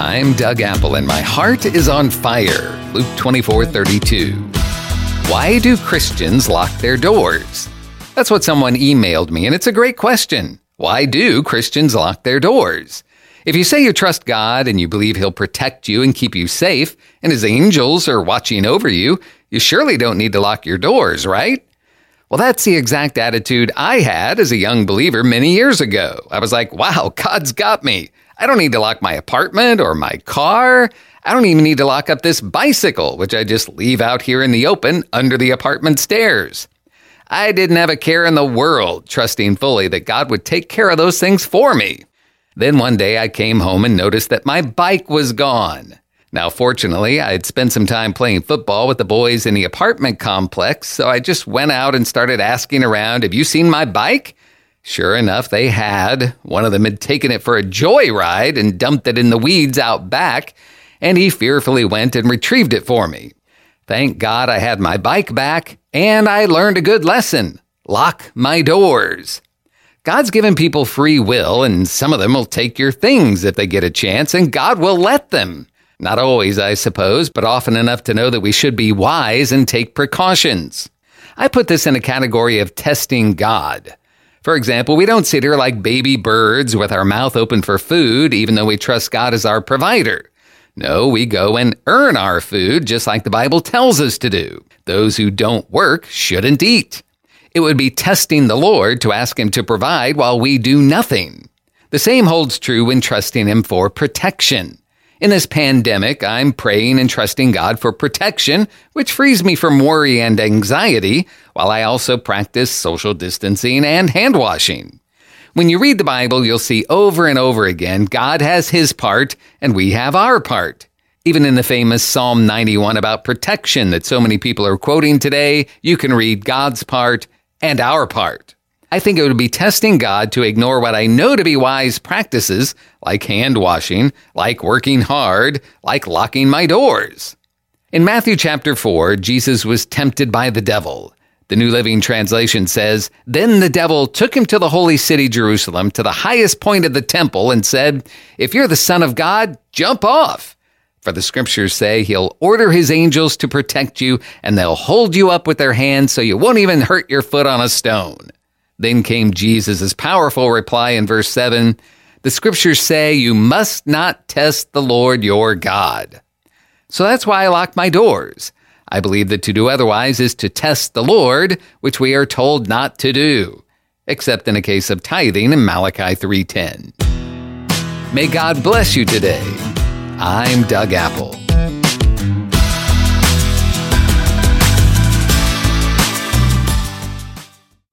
I'm Doug Apple and my heart is on fire. Luke 24 32. Why do Christians lock their doors? That's what someone emailed me, and it's a great question. Why do Christians lock their doors? If you say you trust God and you believe He'll protect you and keep you safe, and His angels are watching over you, you surely don't need to lock your doors, right? Well, that's the exact attitude I had as a young believer many years ago. I was like, wow, God's got me. I don't need to lock my apartment or my car. I don't even need to lock up this bicycle, which I just leave out here in the open under the apartment stairs. I didn't have a care in the world, trusting fully that God would take care of those things for me. Then one day I came home and noticed that my bike was gone. Now, fortunately, I had spent some time playing football with the boys in the apartment complex, so I just went out and started asking around, Have you seen my bike? Sure enough, they had. One of them had taken it for a joyride and dumped it in the weeds out back, and he fearfully went and retrieved it for me. Thank God I had my bike back, and I learned a good lesson lock my doors. God's given people free will, and some of them will take your things if they get a chance, and God will let them. Not always, I suppose, but often enough to know that we should be wise and take precautions. I put this in a category of testing God. For example, we don't sit here like baby birds with our mouth open for food, even though we trust God as our provider. No, we go and earn our food just like the Bible tells us to do. Those who don't work shouldn't eat. It would be testing the Lord to ask Him to provide while we do nothing. The same holds true when trusting Him for protection. In this pandemic, I'm praying and trusting God for protection, which frees me from worry and anxiety, while I also practice social distancing and hand washing. When you read the Bible, you'll see over and over again God has his part and we have our part. Even in the famous Psalm 91 about protection that so many people are quoting today, you can read God's part and our part. I think it would be testing God to ignore what I know to be wise practices, like hand washing, like working hard, like locking my doors. In Matthew chapter 4, Jesus was tempted by the devil. The New Living Translation says, Then the devil took him to the holy city Jerusalem, to the highest point of the temple, and said, If you're the Son of God, jump off. For the scriptures say he'll order his angels to protect you, and they'll hold you up with their hands so you won't even hurt your foot on a stone. Then came Jesus' powerful reply in verse 7 The scriptures say you must not test the Lord your God. So that's why I lock my doors. I believe that to do otherwise is to test the Lord, which we are told not to do, except in a case of tithing in Malachi 3:10. May God bless you today. I'm Doug Apple.